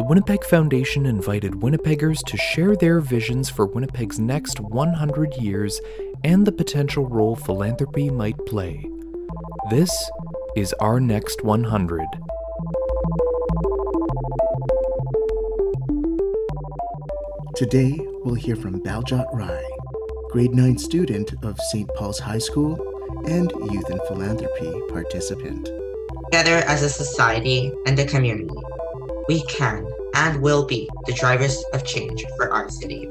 the Winnipeg Foundation invited Winnipeggers to share their visions for Winnipeg's next 100 years and the potential role philanthropy might play. This is Our Next 100. Today, we'll hear from Baljot Rai, grade 9 student of St. Paul's High School and Youth in Philanthropy participant. Together as a society and a community, we can and will be the drivers of change for our city.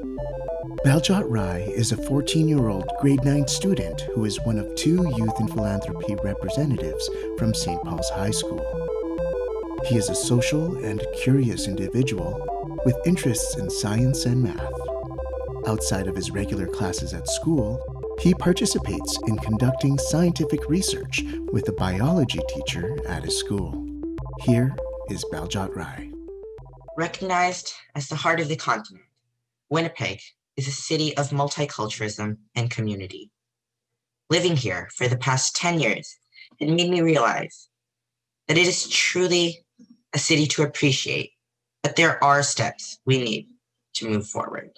Baljot Rai is a 14 year old grade 9 student who is one of two Youth and Philanthropy representatives from St. Paul's High School. He is a social and curious individual with interests in science and math. Outside of his regular classes at school, he participates in conducting scientific research with a biology teacher at his school. Here is Baljot Rai. Recognized as the heart of the continent, Winnipeg is a city of multiculturalism and community. Living here for the past 10 years it made me realize that it is truly a city to appreciate, but there are steps we need to move forward.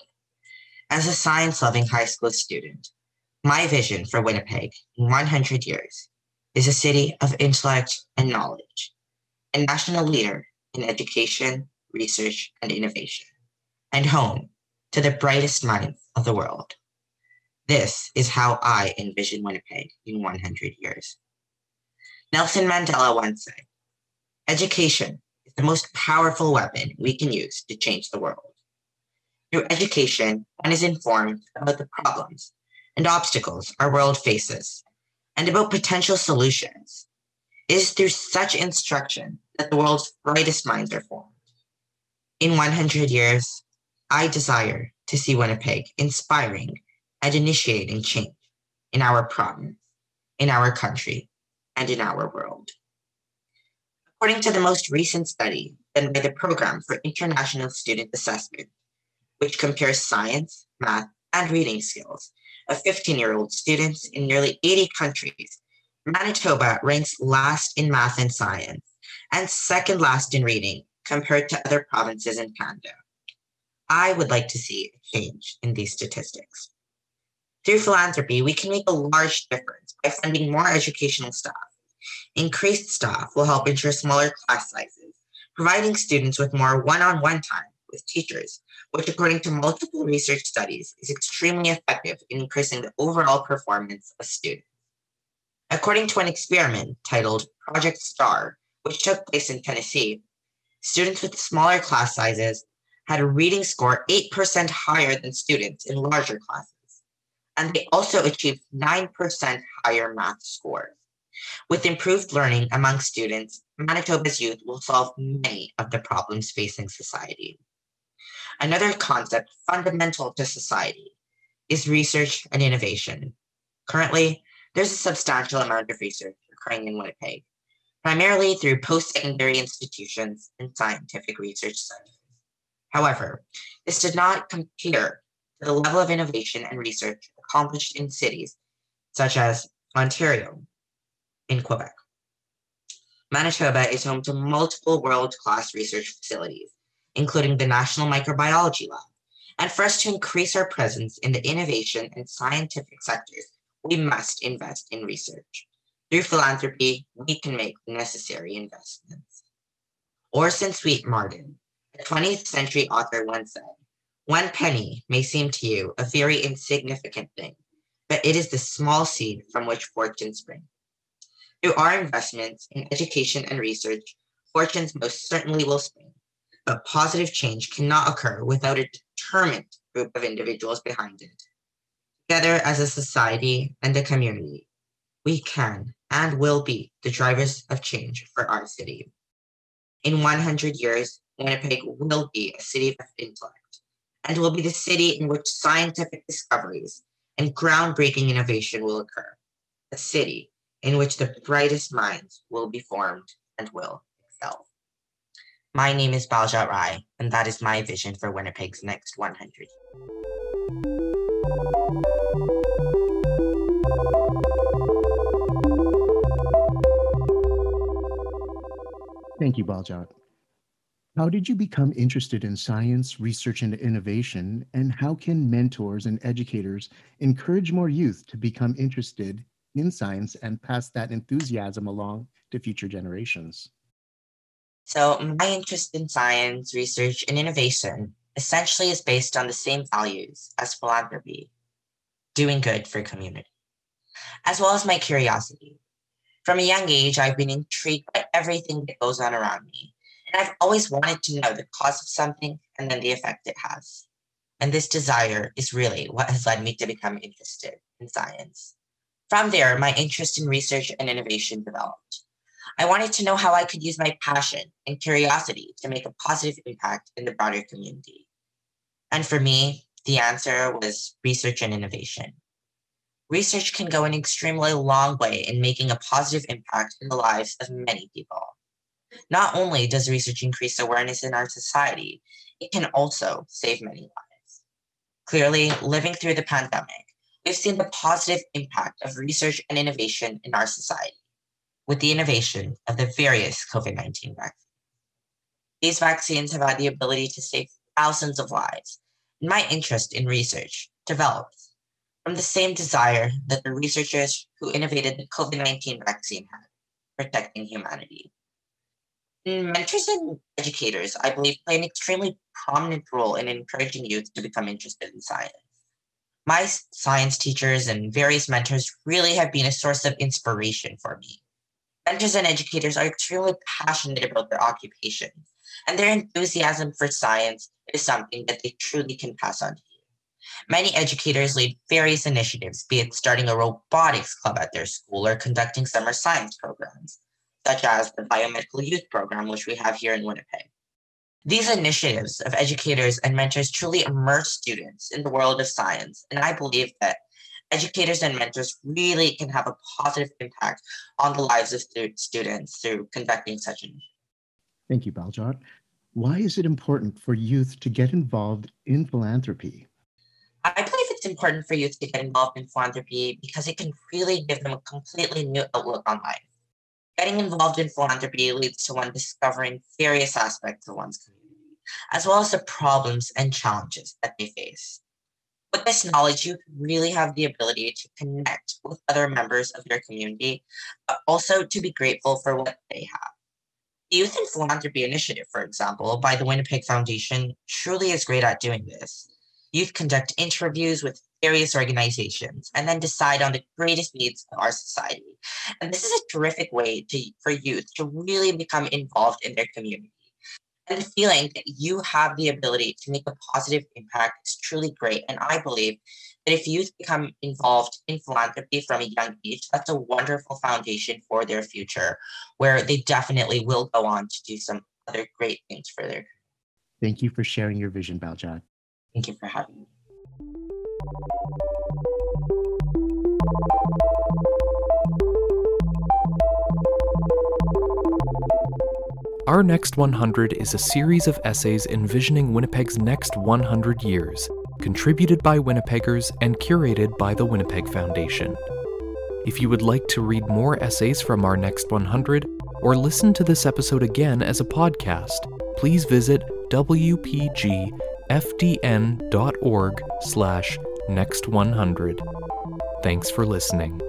As a science loving high school student, my vision for Winnipeg in 100 years is a city of intellect and knowledge, a national leader in education, research, and innovation, and home to the brightest minds of the world. This is how I envision Winnipeg in 100 years. Nelson Mandela once said, Education is the most powerful weapon we can use to change the world. Through education, one is informed about the problems and obstacles our world faces and about potential solutions. It is through such instruction that the world's brightest minds are formed. In 100 years, I desire to see Winnipeg inspiring and initiating change in our province, in our country, and in our world. According to the most recent study done by the Program for International Student Assessment, which compares science, math, and reading skills of 15 year old students in nearly 80 countries, Manitoba ranks last in math and science and second last in reading compared to other provinces in Canada. I would like to see a change in these statistics. Through philanthropy, we can make a large difference by funding more educational staff. Increased staff will help ensure smaller class sizes, providing students with more one on one time with teachers, which, according to multiple research studies, is extremely effective in increasing the overall performance of students. According to an experiment titled Project STAR, which took place in Tennessee, students with smaller class sizes had a reading score 8% higher than students in larger classes. And they also achieved 9% higher math scores. With improved learning among students, Manitoba's youth will solve many of the problems facing society. Another concept fundamental to society is research and innovation. Currently, there's a substantial amount of research occurring in Winnipeg, primarily through post secondary institutions and scientific research centers. However, this did not compare to the level of innovation and research accomplished in cities such as Ontario in Quebec. Manitoba is home to multiple world class research facilities, including the National Microbiology Lab. And for us to increase our presence in the innovation and scientific sectors, we must invest in research. Through philanthropy, we can make the necessary investments. Orison Swett Marden, a 20th century author, once said, One penny may seem to you a very insignificant thing, but it is the small seed from which fortune springs. Through our investments in education and research, fortunes most certainly will spring, but positive change cannot occur without a determined group of individuals behind it. Together as a society and a community, we can and will be the drivers of change for our city. In 100 years, Winnipeg will be a city of intellect and will be the city in which scientific discoveries and groundbreaking innovation will occur. A city in which the brightest minds will be formed and will excel. My name is Baljot Rai, and that is my vision for Winnipeg's next 100. Thank you, Baljot. How did you become interested in science, research, and innovation? And how can mentors and educators encourage more youth to become interested in science and pass that enthusiasm along to future generations? So, my interest in science, research, and innovation essentially is based on the same values as philanthropy doing good for community, as well as my curiosity. From a young age, I've been intrigued by everything that goes on around me and I've always wanted to know the cause of something and then the effect it has. And this desire is really what has led me to become interested in science. From there, my interest in research and innovation developed. I wanted to know how I could use my passion and curiosity to make a positive impact in the broader community. And for me, the answer was research and innovation. Research can go an extremely long way in making a positive impact in the lives of many people. Not only does research increase awareness in our society, it can also save many lives. Clearly, living through the pandemic, we've seen the positive impact of research and innovation in our society with the innovation of the various COVID 19 vaccines. These vaccines have had the ability to save thousands of lives, my interest in research developed from the same desire that the researchers who innovated the COVID 19 vaccine had, protecting humanity. Mentors and educators, I believe, play an extremely prominent role in encouraging youth to become interested in science. My science teachers and various mentors really have been a source of inspiration for me. Mentors and educators are extremely passionate about their occupation, and their enthusiasm for science is something that they truly can pass on to. Many educators lead various initiatives, be it starting a robotics club at their school or conducting summer science programs such as the Biomedical Youth Program, which we have here in Winnipeg. These initiatives of educators and mentors truly immerse students in the world of science, and I believe that educators and mentors really can have a positive impact on the lives of students through conducting such initiatives. Thank you, Baljot. Why is it important for youth to get involved in philanthropy? I believe it's important for youth to get involved in philanthropy because it can really give them a completely new outlook on life. Getting involved in philanthropy leads to one discovering various aspects of one's community, as well as the problems and challenges that they face. With this knowledge, you really have the ability to connect with other members of your community, but also to be grateful for what they have. The Youth in Philanthropy Initiative, for example, by the Winnipeg Foundation, truly is great at doing this. Youth conduct interviews with various organizations and then decide on the greatest needs of our society. And this is a terrific way to, for youth to really become involved in their community. And the feeling that you have the ability to make a positive impact is truly great. And I believe that if youth become involved in philanthropy from a young age, that's a wonderful foundation for their future, where they definitely will go on to do some other great things for their. Thank you for sharing your vision, Baljot. Thank you for having me. Our Next 100 is a series of essays envisioning Winnipeg's next 100 years, contributed by Winnipeggers and curated by the Winnipeg Foundation. If you would like to read more essays from Our Next 100 or listen to this episode again as a podcast, please visit wpgfdn.org slash next 100. Thanks for listening.